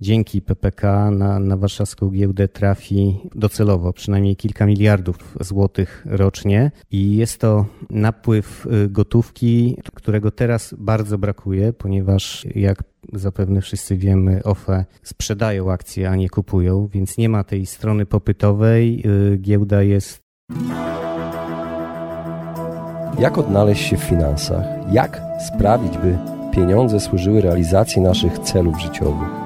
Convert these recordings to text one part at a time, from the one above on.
dzięki PPK na, na warszawską giełdę trafi docelowo przynajmniej kilka miliardów złotych rocznie i jest to napływ y, gotówki, którego teraz bardzo brakuje, ponieważ jak zapewne wszyscy wiemy, OFE sprzedają akcje, a nie kupują, więc nie ma tej strony popytowej. Y, giełda jest. Jak odnaleźć się w finansach? Jak sprawić, by pieniądze służyły realizacji naszych celów życiowych?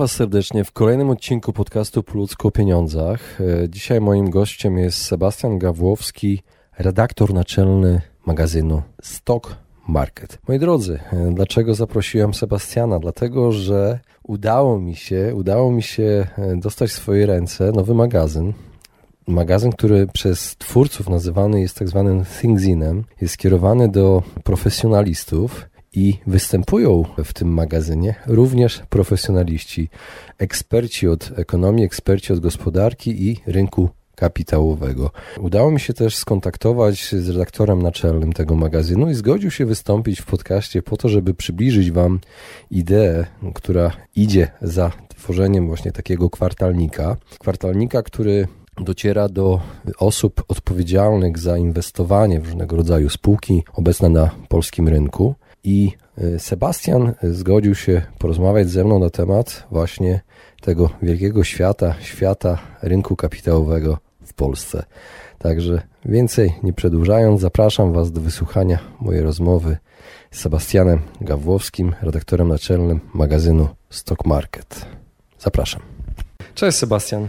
Was serdecznie w kolejnym odcinku podcastu Po o pieniądzach. E, dzisiaj moim gościem jest Sebastian Gawłowski, redaktor naczelny magazynu Stock Market. Moi drodzy, e, dlaczego zaprosiłem Sebastiana? Dlatego, że udało mi się, udało mi się e, dostać w swoje ręce nowy magazyn. Magazyn, który przez twórców nazywany jest tak zwanym thinkzinem, jest skierowany do profesjonalistów i występują w tym magazynie również profesjonaliści, eksperci od ekonomii, eksperci od gospodarki i rynku kapitałowego. Udało mi się też skontaktować z redaktorem naczelnym tego magazynu i zgodził się wystąpić w podcaście po to, żeby przybliżyć Wam ideę, która idzie za tworzeniem właśnie takiego kwartalnika. Kwartalnika, który dociera do osób odpowiedzialnych za inwestowanie w różnego rodzaju spółki obecne na polskim rynku. I e, Sebastian zgodził się porozmawiać ze mną na temat właśnie tego wielkiego świata, świata rynku kapitałowego w Polsce. Także więcej nie przedłużając, zapraszam Was do wysłuchania mojej rozmowy z Sebastianem Gawłowskim, redaktorem naczelnym magazynu Stock Market. Zapraszam. Cześć Sebastian.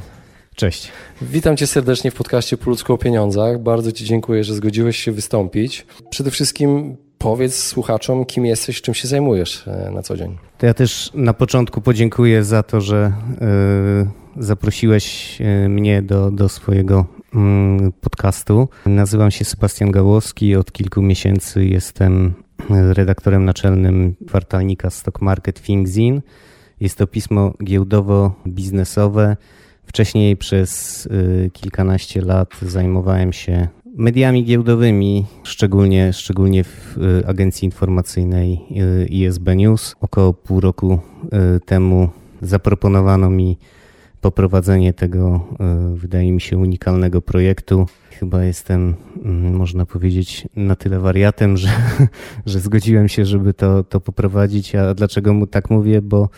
Cześć. Witam Cię serdecznie w podcaście Po ludzku o pieniądzach. Bardzo Ci dziękuję, że zgodziłeś się wystąpić. Przede wszystkim powiedz słuchaczom, kim jesteś, czym się zajmujesz e, na co dzień. To ja też na początku podziękuję za to, że y, zaprosiłeś e, mnie do, do swojego y, podcastu. Nazywam się Sebastian Gałowski. Od kilku miesięcy jestem redaktorem naczelnym kwartalnika Stock Market Fingzin. Jest to pismo giełdowo-biznesowe. Wcześniej przez kilkanaście lat zajmowałem się mediami giełdowymi, szczególnie, szczególnie w y, agencji informacyjnej y, ISB News. Około pół roku y, temu zaproponowano mi poprowadzenie tego, wydaje mi się, unikalnego projektu. Chyba jestem, mm, można powiedzieć, na tyle wariatem, że, że zgodziłem się, żeby to, to poprowadzić. A dlaczego mu tak mówię? Bo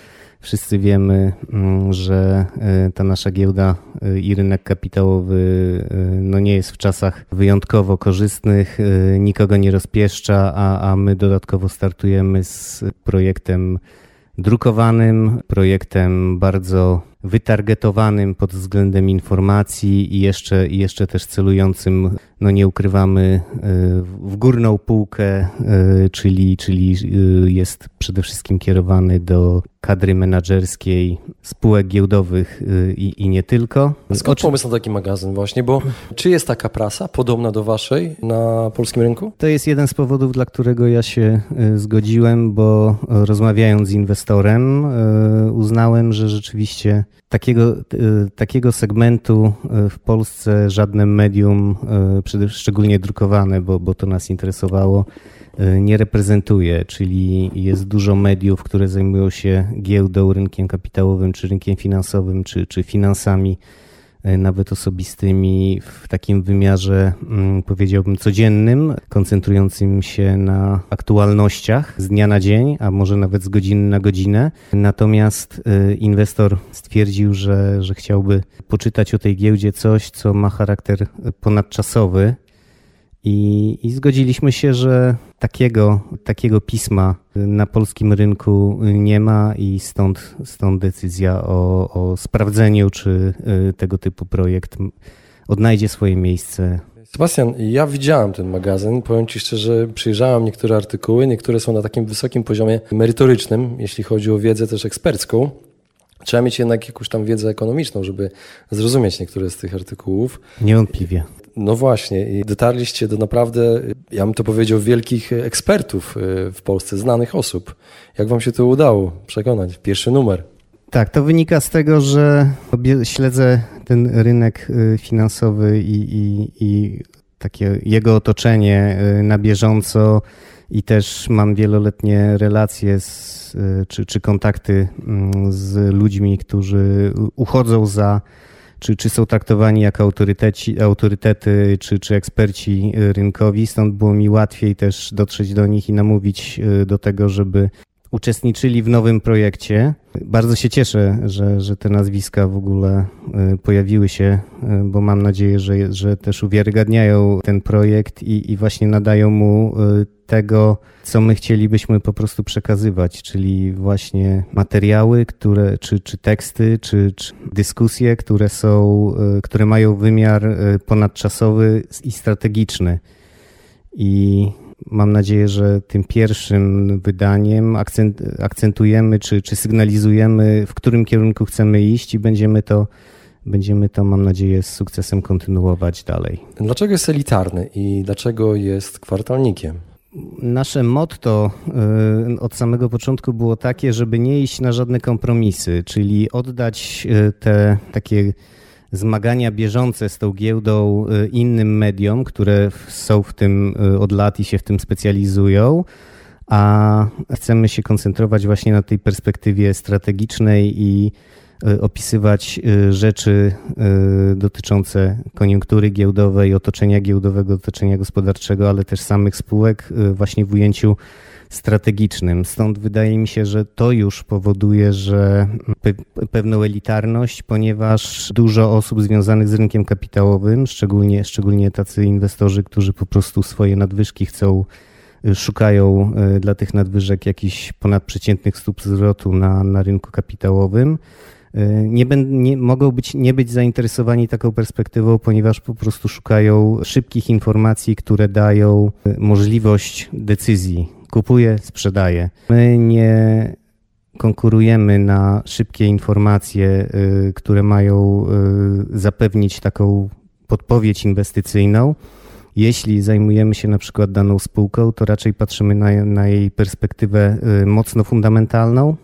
Wszyscy wiemy, mm, że e, ta nasza giełda e, i rynek kapitałowy e, no nie jest w czasach wyjątkowo korzystnych, nikogo nie rozpieszcza, a, a my dodatkowo startujemy z projektem drukowanym, projektem bardzo wytargetowanym pod względem informacji i jeszcze, i jeszcze też celującym, no nie ukrywamy, w górną półkę, czyli, czyli jest przede wszystkim kierowany do kadry menedżerskiej spółek giełdowych y, i, i nie tylko. Skąd pomysł na taki magazyn właśnie? Bo czy jest taka prasa podobna do waszej na polskim rynku? To jest jeden z powodów, dla którego ja się y, zgodziłem, bo rozmawiając z inwestorem y, uznałem, że rzeczywiście takiego, takiego segmentu w Polsce żadne medium, szczególnie drukowane, bo, bo to nas interesowało, nie reprezentuje, czyli jest dużo mediów, które zajmują się giełdą, rynkiem kapitałowym, czy rynkiem finansowym, czy, czy finansami E, nawet osobistymi, w takim wymiarze, mm, powiedziałbym, codziennym, koncentrującym się na aktualnościach z dnia na dzień, a może nawet z godziny na godzinę. Natomiast e, inwestor stwierdził, że, że chciałby poczytać o tej giełdzie coś, co ma charakter ponadczasowy, i, I, zgodziliśmy się, że takiego, takiego pisma na polskim rynku nie ma i stąd, stąd decyzja o, o sprawdzeniu, czy y, tego typu projekt odnajdzie swoje miejsce. Sebastian, ja widziałem ten magazyn. Powiem Ci szczerze, przyjrzałem niektóre artykuły, niektóre są na takim wysokim poziomie merytorycznym, jeśli chodzi o wiedzę też ekspercką. Trzeba mieć jednak jakąś tam wiedzę ekonomiczną, żeby zrozumieć niektóre z tych artykułów. Niewątpliwie. No właśnie, i dotarliście do naprawdę, ja bym to powiedział, wielkich ekspertów y, w Polsce, znanych osób. Jak wam się to udało przekonać? Pierwszy numer. Tak, to wynika z tego, że śledzę ten rynek y, finansowy i, i, i takie jego otoczenie y, na bieżąco i też mam wieloletnie relacje z, czy, czy kontakty mm, z ludźmi, którzy uchodzą za czy, czy są traktowani jako autoryteci, autorytety czy, czy eksperci rynkowi. Stąd było mi łatwiej też dotrzeć do nich i namówić e, do tego, żeby uczestniczyli w nowym projekcie. Bardzo się cieszę, że, że te nazwiska w ogóle e, pojawiły się, e, bo mam nadzieję, że, że też uwiarygadniają ten projekt i, i właśnie nadają mu tego, co my chcielibyśmy po prostu przekazywać, czyli właśnie materiały, które, czy, czy teksty, czy, czy dyskusje, które są, które mają wymiar ponadczasowy i strategiczny. I mam nadzieję, że tym pierwszym wydaniem akcentujemy, czy, czy sygnalizujemy, w którym kierunku chcemy iść i będziemy to będziemy to, mam nadzieję, z sukcesem kontynuować dalej. Dlaczego jest elitarny i dlaczego jest kwartalnikiem? Nasze motto y, od samego początku było takie, żeby nie iść na żadne kompromisy, czyli oddać y, te takie zmagania bieżące z tą giełdą y, innym mediom, które są w tym od lat i się w tym specjalizują, a chcemy się koncentrować właśnie na tej perspektywie strategicznej i Y, opisywać y, rzeczy y, dotyczące koniunktury giełdowej, otoczenia giełdowego, otoczenia gospodarczego, ale też samych spółek właśnie w ujęciu strategicznym. Stąd wydaje mi się, że to już powoduje, że pe pewną elitarność, ponieważ dużo osób związanych z rynkiem kapitałowym, szczególnie, szczególnie tacy inwestorzy, którzy po prostu swoje nadwyżki chcą szukają dla tych nadwyżek jakichś ponadprzeciętnych stóp zwrotu na, na rynku kapitałowym, nie, nie, mogą być, nie być zainteresowani taką perspektywą, ponieważ po prostu szukają szybkich informacji, które dają możliwość decyzji. Kupuję, sprzedaję. My nie konkurujemy na szybkie informacje, e, które mają e, zapewnić taką podpowiedź inwestycyjną. Jeśli zajmujemy się na przykład daną spółką, to raczej patrzymy na, na jej perspektywę mocno fundamentalną,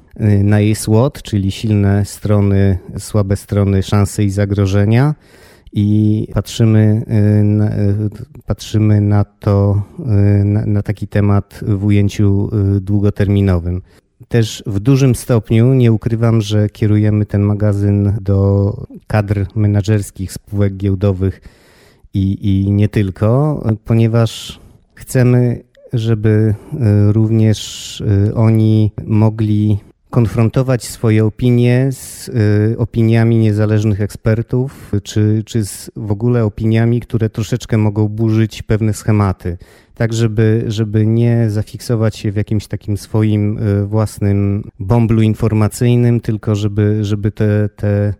na jej SWOT, czyli silne strony, słabe strony, szanse i zagrożenia. I patrzymy y, na, y, patrzymy na to, y, na, na taki temat w ujęciu długoterminowym. Też w dużym stopniu nie ukrywam, że kierujemy ten magazyn do kadr menedżerskich spółek giełdowych i, i nie tylko, ponieważ chcemy, żeby również oni mogli konfrontować swoje opinie z y, opiniami niezależnych ekspertów, czy, czy z w ogóle opiniami, które troszeczkę mogą burzyć pewne schematy. Tak, żeby, żeby nie zafiksować się w jakimś takim swoim y, własnym bąblu informacyjnym, tylko żeby, żeby te, te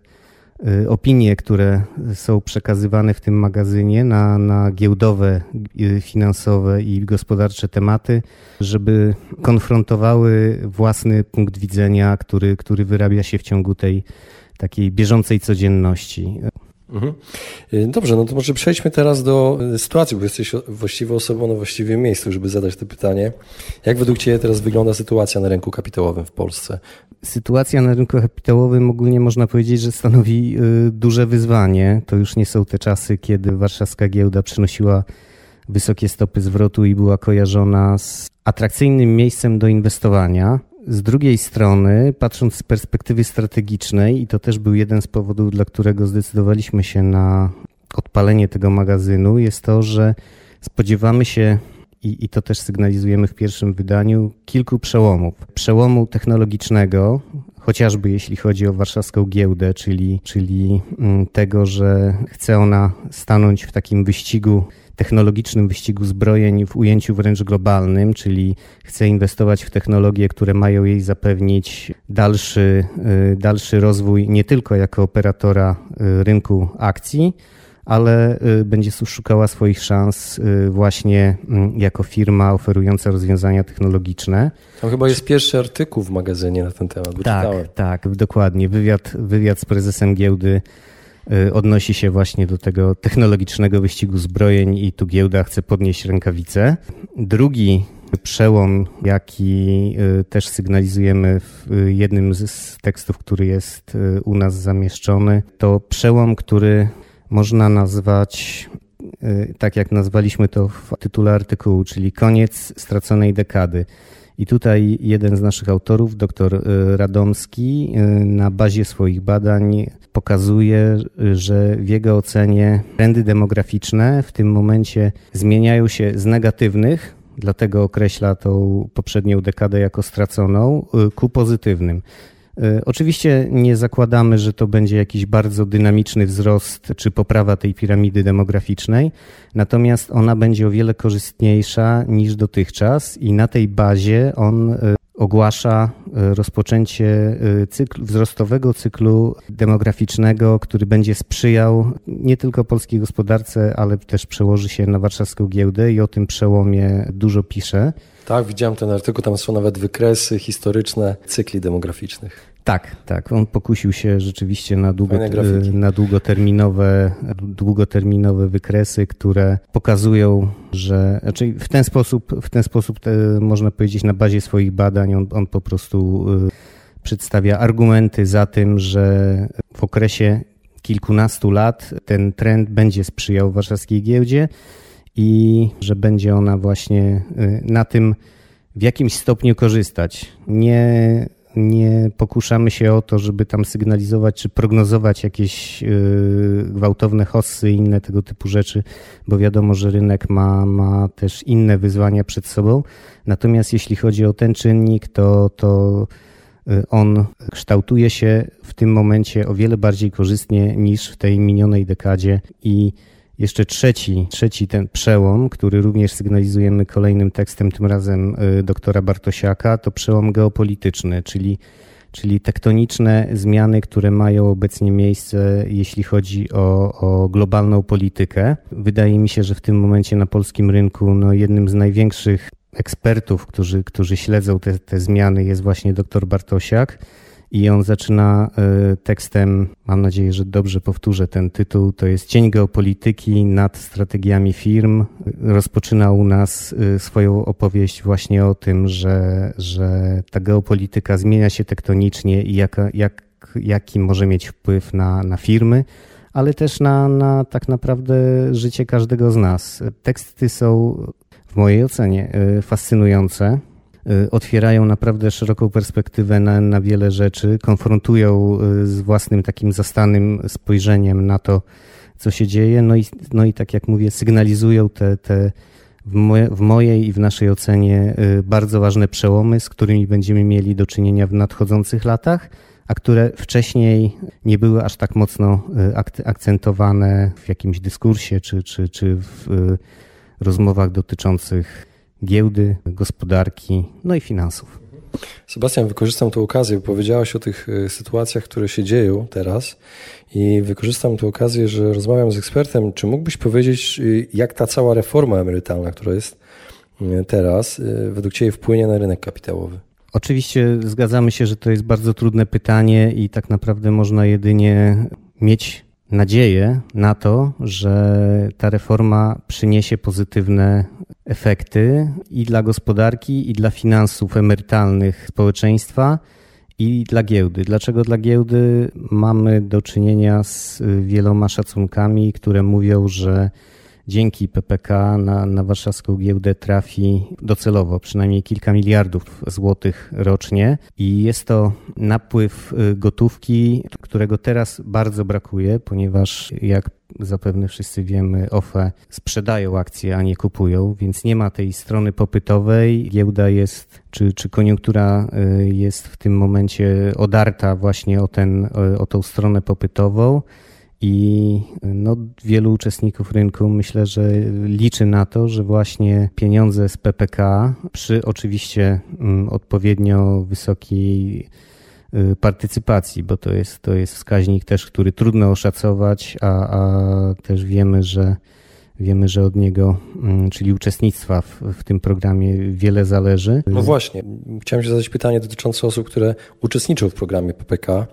opinie, które są przekazywane w tym magazynie na, na giełdowe, y, finansowe i gospodarcze tematy, żeby konfrontowały własny punkt widzenia, który, który wyrabia się w ciągu tej takiej bieżącej codzienności. Mhm. Y, dobrze, no to może przejdźmy teraz do y, sytuacji, bo jesteś właściwą osobą na właściwym miejscu, żeby zadać to pytanie. Jak według Ciebie teraz wygląda sytuacja na rynku kapitałowym w Polsce? Sytuacja na rynku kapitałowym ogólnie można powiedzieć, że stanowi y, duże wyzwanie. To już nie są te czasy, kiedy warszawska giełda przynosiła wysokie stopy zwrotu i była kojarzona z atrakcyjnym miejscem do inwestowania. Z drugiej strony, patrząc z perspektywy strategicznej, i to też był jeden z powodów, dla którego zdecydowaliśmy się na odpalenie tego magazynu, jest to, że spodziewamy się i, i to też sygnalizujemy w pierwszym wydaniu, kilku przełomów. Przełomu technologicznego, chociażby jeśli chodzi o warszawską giełdę, czyli, czyli mm, tego, że chce ona stanąć w takim wyścigu technologicznym wyścigu zbrojeń w ujęciu wręcz globalnym, czyli chce inwestować w technologie, które mają jej zapewnić dalszy, y, dalszy rozwój nie tylko jako operatora y, rynku akcji, ale y, będzie szukała swoich szans y, właśnie mm, jako firma oferująca rozwiązania technologiczne. Tam chyba jest pierwszy artykuł w magazynie na ten temat. Tak, czytałem. tak, dokładnie. Wywiad, wywiad z prezesem giełdy y, odnosi się właśnie do tego technologicznego wyścigu zbrojeń i tu giełda chce podnieść rękawice. Drugi przełom, jaki też sygnalizujemy w jednym z tekstów, który jest u nas zamieszczony, to przełom, który można nazwać, y, tak jak nazwaliśmy to w tytule artykułu, czyli koniec straconej dekady. I tutaj jeden z naszych autorów, dr y, Radomski, y, na bazie swoich badań pokazuje, że w jego ocenie trendy demograficzne w tym momencie zmieniają się z negatywnych, dlatego określa tą poprzednią dekadę jako straconą, ku pozytywnym. E, oczywiście nie zakładamy, że to będzie jakiś bardzo dynamiczny wzrost czy poprawa tej piramidy demograficznej, natomiast ona będzie o wiele korzystniejsza niż dotychczas i na tej bazie on e, ogłasza e, rozpoczęcie cyklu, wzrostowego cyklu demograficznego, który będzie sprzyjał nie tylko polskiej gospodarce, ale też przełoży się na warszawską giełdę i o tym przełomie dużo pisze. Tak, widziałem ten artykuł, tam są nawet wykresy historyczne cykli demograficznych. Tak, tak. On pokusił się rzeczywiście na, długo, na długoterminowe, długoterminowe wykresy, które pokazują, że znaczy w ten sposób, w ten sposób te, można powiedzieć na bazie swoich badań on, on po prostu y, przedstawia argumenty za tym, że w okresie kilkunastu lat ten trend będzie sprzyjał warszawskiej giełdzie i że będzie ona właśnie y, na tym w jakimś stopniu korzystać. Nie nie pokuszamy się o to, żeby tam sygnalizować czy prognozować jakieś y, gwałtowne hossy i inne tego typu rzeczy, bo wiadomo, że rynek ma, ma też inne wyzwania przed sobą. Natomiast jeśli chodzi o ten czynnik, to, to y, on kształtuje się w tym momencie o wiele bardziej korzystnie niż w tej minionej dekadzie i jeszcze trzeci, trzeci ten przełom, który również sygnalizujemy kolejnym tekstem, tym razem y, doktora Bartosiaka, to przełom geopolityczny, czyli, czyli tektoniczne zmiany, które mają obecnie miejsce, jeśli chodzi o, o globalną politykę. Wydaje mi się, że w tym momencie na polskim rynku no, jednym z największych ekspertów, którzy, którzy śledzą te, te zmiany jest właśnie dr Bartosiak i on zaczyna e, tekstem, mam nadzieję, że dobrze powtórzę ten tytuł, to jest Cień geopolityki nad strategiami firm. Rozpoczyna u nas e, swoją opowieść właśnie o tym, że, że ta geopolityka zmienia się tektonicznie i jak, jaki może mieć wpływ na, na firmy ale też na, na tak naprawdę życie każdego z nas. Teksty są w mojej ocenie e, fascynujące. Y, otwierają naprawdę szeroką perspektywę na, na wiele rzeczy, konfrontują y, z własnym takim zastanym spojrzeniem na to, co się dzieje, no i, no i tak jak mówię, sygnalizują te, te w, moje, w mojej i w naszej ocenie y, bardzo ważne przełomy, z którymi będziemy mieli do czynienia w nadchodzących latach, a które wcześniej nie były aż tak mocno akcentowane w jakimś dyskursie czy, czy, czy w rozmowach dotyczących giełdy, gospodarki, no i finansów. Sebastian, wykorzystam tę okazję, bo powiedziałaś o tych e, sytuacjach, które się dzieją teraz i wykorzystam tę okazję, że rozmawiam z ekspertem. Czy mógłbyś powiedzieć, e, jak ta cała reforma emerytalna, która jest e, teraz, według Ciebie wpłynie na rynek kapitałowy? Oczywiście zgadzamy się, że to jest bardzo trudne pytanie i tak naprawdę można jedynie mieć nadzieję na to, że ta reforma przyniesie pozytywne efekty i dla gospodarki, i dla finansów emerytalnych społeczeństwa, i dla giełdy. Dlaczego dla giełdy? Mamy do czynienia z wieloma szacunkami, które mówią, że dzięki PPK na, na warszawską giełdę trafi docelowo przynajmniej kilka miliardów złotych rocznie i jest to napływ y, gotówki, którego teraz bardzo brakuje, ponieważ jak zapewne wszyscy wiemy, OFE sprzedają akcje, a nie kupują, więc nie ma tej strony popytowej. Giełda jest, czy, czy koniunktura y, jest w tym momencie odarta właśnie o, ten, o, o tą stronę popytową. I no, wielu uczestników rynku myślę, że liczy na to, że właśnie pieniądze z PPK przy oczywiście mm, odpowiednio wysokiej y, partycypacji, bo to jest, to jest wskaźnik też, który trudno oszacować, a, a też wiemy, że wiemy, że od niego, mm, czyli uczestnictwa w, w tym programie wiele zależy. No właśnie, chciałem się zadać pytanie dotyczące osób, które uczestniczą w programie PPK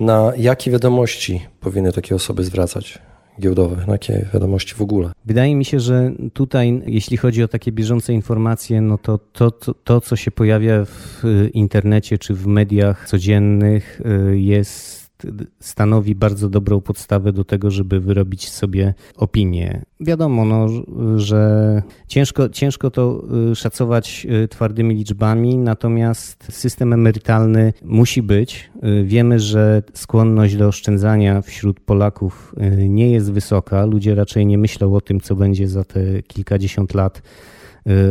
na jakie wiadomości powinny takie osoby zwracać? giełdowe, na jakie wiadomości w ogóle? Wydaje mi się, że tutaj, jeśli chodzi o takie bieżące informacje, no to to, to, to co się pojawia w internecie czy w mediach codziennych, y, stanowi bardzo dobrą podstawę do tego, żeby wyrobić sobie opinię. Wiadomo, no, że ciężko, ciężko to y, szacować y, twardymi liczbami, natomiast system emerytalny musi być. Y, wiemy, że skłonność do oszczędzania wśród Polaków nie jest wysoka. Ludzie raczej nie myślą o tym, co będzie za te kilkadziesiąt lat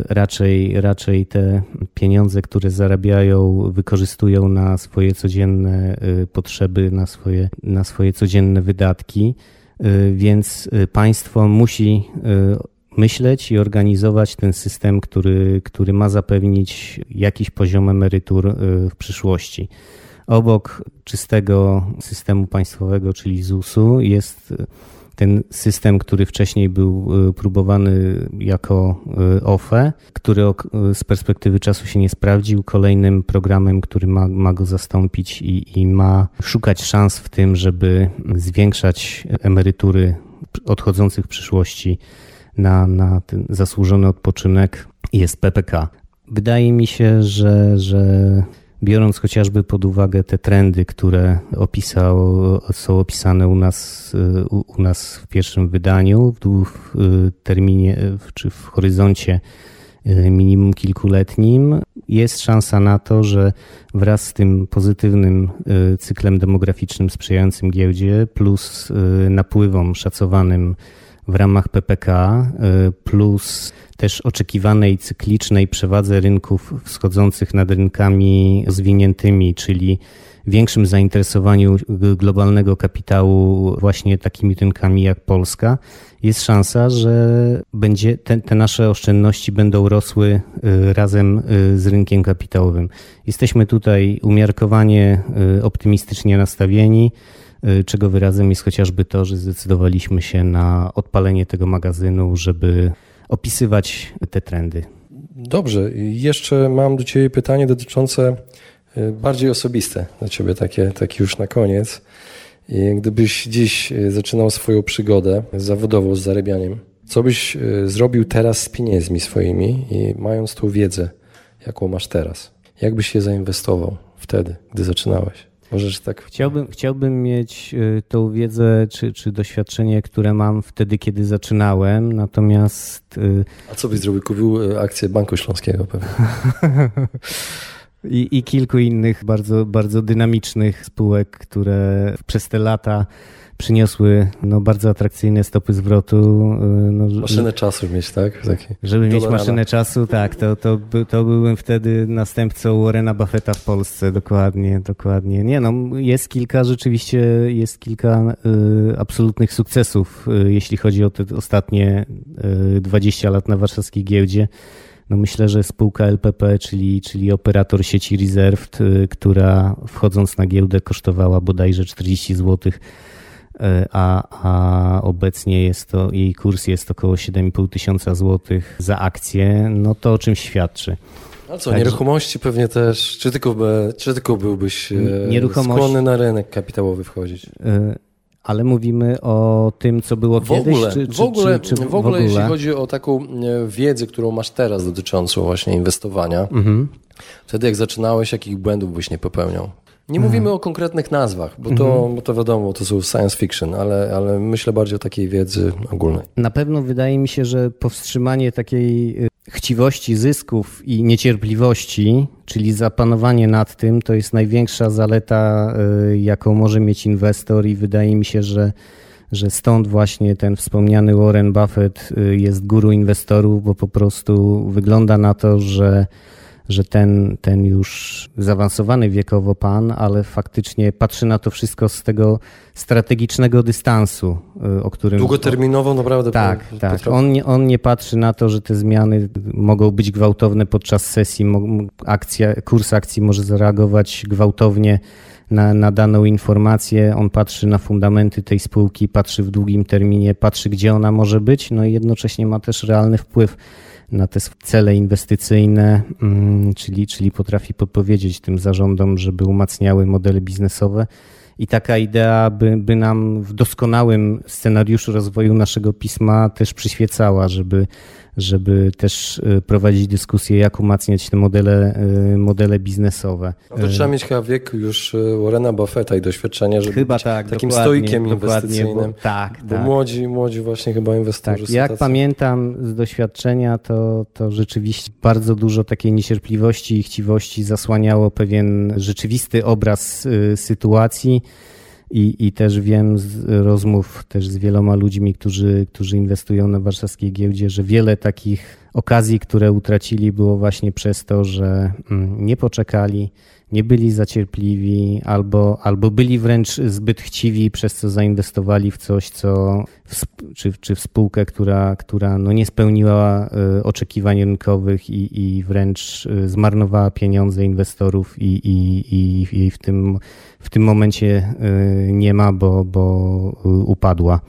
raczej, raczej te pieniądze, które zarabiają, wykorzystują na swoje codzienne y, potrzeby, na swoje, na swoje codzienne wydatki, y, więc państwo musi myśleć i organizować ten system, który, który ma zapewnić jakiś poziom emerytur w przyszłości. Obok czystego systemu państwowego, czyli ZUS-u, jest ten system, który wcześniej był y, próbowany jako y, OFE, który z perspektywy czasu się nie sprawdził, kolejnym programem, który ma, ma go zastąpić i, i ma szukać szans w tym, żeby zwiększać emerytury odchodzących w przyszłości na, na ten zasłużony odpoczynek jest PPK. Wydaje mi się, że, że biorąc chociażby pod uwagę te trendy, które opisał, są opisane u nas, u nas w pierwszym wydaniu, w terminie czy w horyzoncie y, minimum kilkuletnim, jest szansa na to, że wraz z tym pozytywnym y, cyklem demograficznym sprzyjającym giełdzie, plus y, napływom szacowanym w ramach PPK, plus też oczekiwanej cyklicznej przewadze rynków wschodzących nad rynkami zwiniętymi, czyli większym zainteresowaniu globalnego kapitału właśnie takimi rynkami jak Polska, jest szansa, że będzie te, te, nasze oszczędności będą rosły y, razem y, z rynkiem kapitałowym. Jesteśmy tutaj umiarkowanie y, optymistycznie nastawieni, czego wyrazem jest chociażby to, że zdecydowaliśmy się na odpalenie tego magazynu, żeby opisywać te trendy. Dobrze, jeszcze mam do Ciebie pytanie dotyczące y, bardziej osobiste, dla Ciebie takie, takie już na koniec. Gdybyś dziś y, zaczynał swoją przygodę zawodową z zarabianiem, co byś y, zrobił teraz z pieniędzmi swoimi i mając tą wiedzę, jaką masz teraz? Jak byś je zainwestował wtedy, gdy zaczynałeś? Możesz tak. Chciałbym, chciałbym mieć y, tą wiedzę czy, czy doświadczenie, które mam wtedy, kiedy zaczynałem, natomiast. Y, A co byś zrobił? Kupił y, akcję Banku Śląskiego pewnie. I, I kilku innych bardzo, bardzo dynamicznych spółek, które przez te lata przyniosły no, bardzo atrakcyjne stopy zwrotu. Y, no, maszynę czasu mieć, tak? Taki żeby mieć maszynę czasu, tak. To, to, to byłem wtedy następcą Warrena Buffetta w Polsce, dokładnie, dokładnie. Nie no, jest kilka rzeczywiście, jest kilka y, absolutnych sukcesów, y, jeśli chodzi o te ostatnie y, 20 lat na warszawskiej giełdzie. No myślę, że spółka LPP, czyli, czyli operator sieci Reserved, y, która wchodząc na giełdę kosztowała bodajże 40 złotych a, a obecnie jest to, jej kurs jest około 7,5 tysiąca złotych za akcję, no to o czym świadczy. A co, Także... nieruchomości pewnie też, czy tylko, czy tylko byłbyś e, skłonny na rynek kapitałowy wchodzić? E, ale mówimy o tym, co było w kiedyś? Ogóle, czy, czy, w, ogóle, czy w, ogóle, w ogóle, jeśli chodzi o taką wiedzę, którą masz teraz dotyczącą właśnie inwestowania, mhm. wtedy jak zaczynałeś, jakich błędów byś nie popełniał? Nie mówimy o konkretnych nazwach, bo to, mhm. bo to wiadomo, to są science fiction, ale, ale myślę bardziej o takiej wiedzy ogólnej. Na pewno wydaje mi się, że powstrzymanie takiej y, chciwości zysków i niecierpliwości, czyli zapanowanie nad tym, to jest największa zaleta, y, jaką może mieć inwestor i wydaje mi się, że że stąd właśnie ten wspomniany Warren Buffett y, jest guru inwestorów, bo po prostu wygląda na to, że że ten, ten już zaawansowany wiekowo pan, ale faktycznie patrzy na to wszystko z tego strategicznego dystansu, y, o którym. Długoterminowo naprawdę. Tak, tak. On nie, on nie patrzy na to, że te zmiany mogą być gwałtowne podczas sesji. Akcja, kurs akcji może zareagować gwałtownie. Na, na daną informację, on patrzy na fundamenty tej spółki, patrzy w długim terminie, patrzy gdzie ona może być, no i jednocześnie ma też realny wpływ na te cele inwestycyjne, mm, czyli, czyli potrafi podpowiedzieć tym zarządom, żeby umacniały modele biznesowe. I taka idea by, by nam w doskonałym scenariuszu rozwoju naszego pisma też przyświecała, żeby żeby też y, prowadzić dyskusję, jak umacniać te modele, y, modele biznesowe. No to trzeba mieć chyba wiek już Warrena Buffetta i doświadczenie, żeby chyba być tak, takim stoikiem inwestycyjnym. Bo, tak, bo tak. Młodzi, młodzi właśnie chyba inwestorzy tak, Jak pamiętam z doświadczenia, to, to rzeczywiście bardzo dużo takiej niecierpliwości i chciwości zasłaniało pewien rzeczywisty obraz sytuacji i, I też wiem z rozmów też z wieloma ludźmi, którzy, którzy inwestują na warszawskiej giełdzie, że wiele takich okazji, które utracili, było właśnie przez to, że mm, nie poczekali, nie byli zacierpliwi albo, albo byli wręcz zbyt chciwi, przez co zainwestowali w coś, co czy, czy w spółkę, która, która no nie spełniła e, oczekiwań rynkowych i, i wręcz e, zmarnowała pieniądze inwestorów i, i, i, i w, tym, w tym momencie e, nie ma, bo, bo upadła.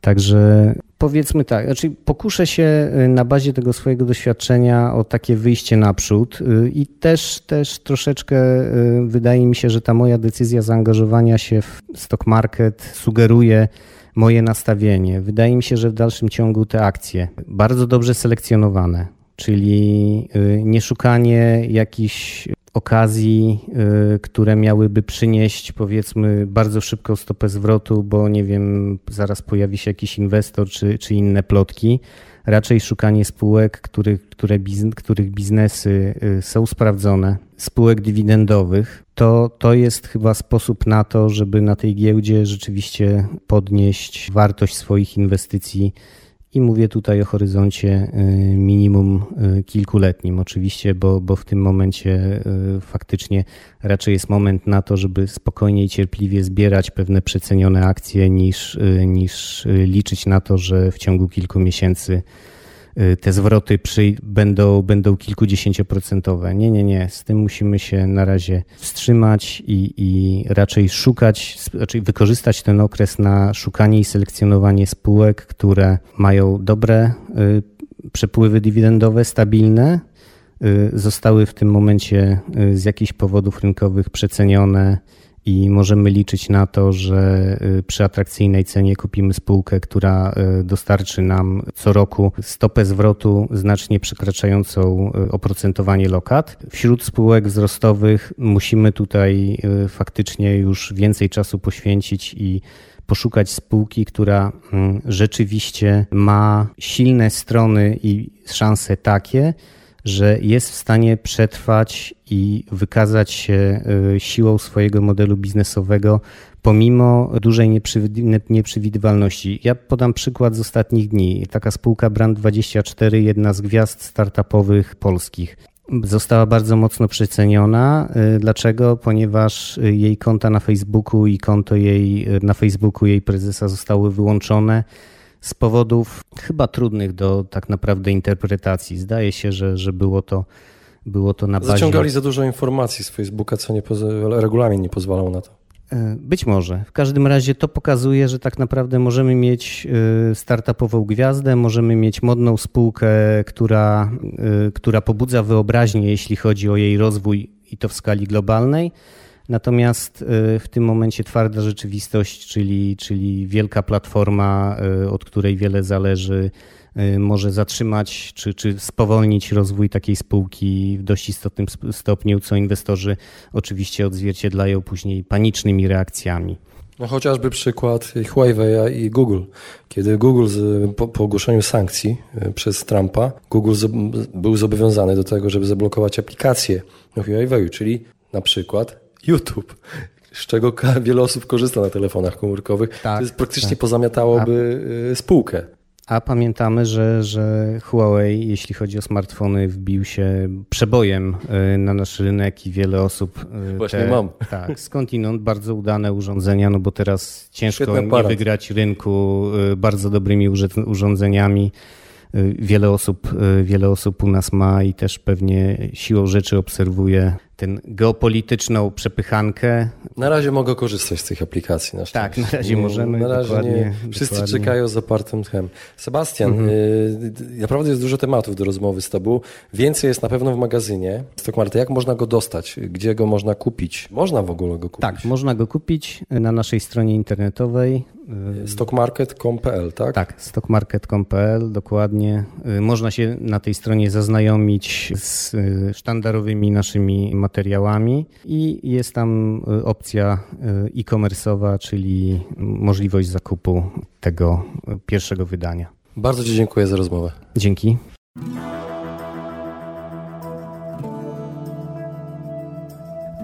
Także powiedzmy tak, znaczy pokuszę się y, na bazie tego swojego doświadczenia o takie wyjście naprzód y, i też, też troszeczkę y, wydaje mi się, że ta moja decyzja zaangażowania się w stock market sugeruje moje nastawienie. Wydaje mi się, że w dalszym ciągu te akcje bardzo dobrze selekcjonowane, czyli nie szukanie jakichś okazji, y, które miałyby przynieść powiedzmy bardzo szybką stopę zwrotu, bo nie wiem, zaraz pojawi się jakiś inwestor czy, czy inne plotki. Raczej szukanie spółek, których, które których biznesy y, są sprawdzone, spółek dywidendowych, to, to jest chyba sposób na to, żeby na tej giełdzie rzeczywiście podnieść wartość swoich inwestycji i mówię tutaj o horyzoncie y, minimum y, kilkuletnim, oczywiście, bo, bo w tym momencie y, faktycznie raczej jest moment na to, żeby spokojnie i cierpliwie zbierać pewne przecenione akcje, niż, niż liczyć na to, że w ciągu kilku miesięcy te zwroty przy, będą, będą kilkudziesięcioprocentowe. Nie, nie, nie. Z tym musimy się na razie wstrzymać i, i raczej szukać, raczej wykorzystać ten okres na szukanie i selekcjonowanie spółek, które mają dobre y, przepływy dywidendowe, stabilne, y, zostały w tym momencie z jakichś powodów rynkowych przecenione i możemy liczyć na to, że y, przy atrakcyjnej cenie kupimy spółkę, która y, dostarczy nam co roku stopę zwrotu znacznie przekraczającą y, oprocentowanie lokat. Wśród spółek wzrostowych musimy tutaj faktycznie już więcej czasu poświęcić i poszukać spółki, która mm, rzeczywiście ma silne strony i szanse takie, że jest w stanie przetrwać i wykazać się y, siłą swojego modelu biznesowego pomimo dużej nieprzewidywalności. Ja podam przykład z ostatnich dni. Taka spółka Brand24, jedna z gwiazd startupowych polskich. Została bardzo mocno przeceniona. Y, dlaczego? Ponieważ jej konta na Facebooku i konto jej na Facebooku jej prezesa zostały wyłączone z powodów chyba trudnych do tak naprawdę interpretacji. Zdaje się, że, że było to było to na bazie... Zaciągali za dużo informacji z Facebooka, co nie regulamin nie pozwalał na to. E, być może. W każdym razie to pokazuje, że tak naprawdę możemy mieć e, startupową gwiazdę, możemy mieć modną spółkę, która, e, która pobudza wyobraźnię, jeśli chodzi o jej rozwój i to w skali globalnej, Natomiast w tym momencie twarda rzeczywistość, czyli, czyli wielka platforma, od której wiele zależy, może zatrzymać czy, czy spowolnić rozwój takiej spółki w dość istotnym stopniu, co inwestorzy oczywiście odzwierciedlają później panicznymi reakcjami. No chociażby przykład Huawei i Google. Kiedy Google z, po, po, ogłoszeniu sankcji przez Trumpa, Google z, był zobowiązany do tego, żeby zablokować aplikacje Huawei, czyli na przykład YouTube, z czego wiele osób korzysta na telefonach komórkowych. Tak, to jest praktycznie tak. pozamiatałoby A... E, spółkę. A pamiętamy, że, że Huawei, jeśli chodzi o smartfony, wbił się przebojem e, na nasz rynek i wiele osób. E, Właśnie te, mam. Tak, skądinąd bardzo udane urządzenia, no bo teraz ciężko nie wygrać rynku bardzo dobrymi urządzeniami. Wiele osób, wiele osób u nas ma i też pewnie siłą rzeczy obserwuje tę geopolityczną przepychankę. Na razie mogę korzystać z tych aplikacji. Na tak, na razie możemy. Na razie nie. Wszyscy dokładnie. czekają z zapartym tchem. Sebastian, mhm. y, naprawdę jest dużo tematów do rozmowy z Tobą. Więcej jest na pewno w magazynie Stockmarket. Jak można go dostać? Gdzie go można kupić? Można w ogóle go kupić? Tak, można go kupić na naszej stronie internetowej. Y, stockmarket.com.pl, tak? Tak, stockmarket.com.pl, dokładnie. Y, można się na tej stronie zaznajomić z sztandarowymi naszymi materiałami materiałami i jest tam y, opcja y, e-commerce'owa, czyli możliwość zakupu tego pierwszego wydania. Bardzo Ci dziękuję za rozmowę. Dzięki.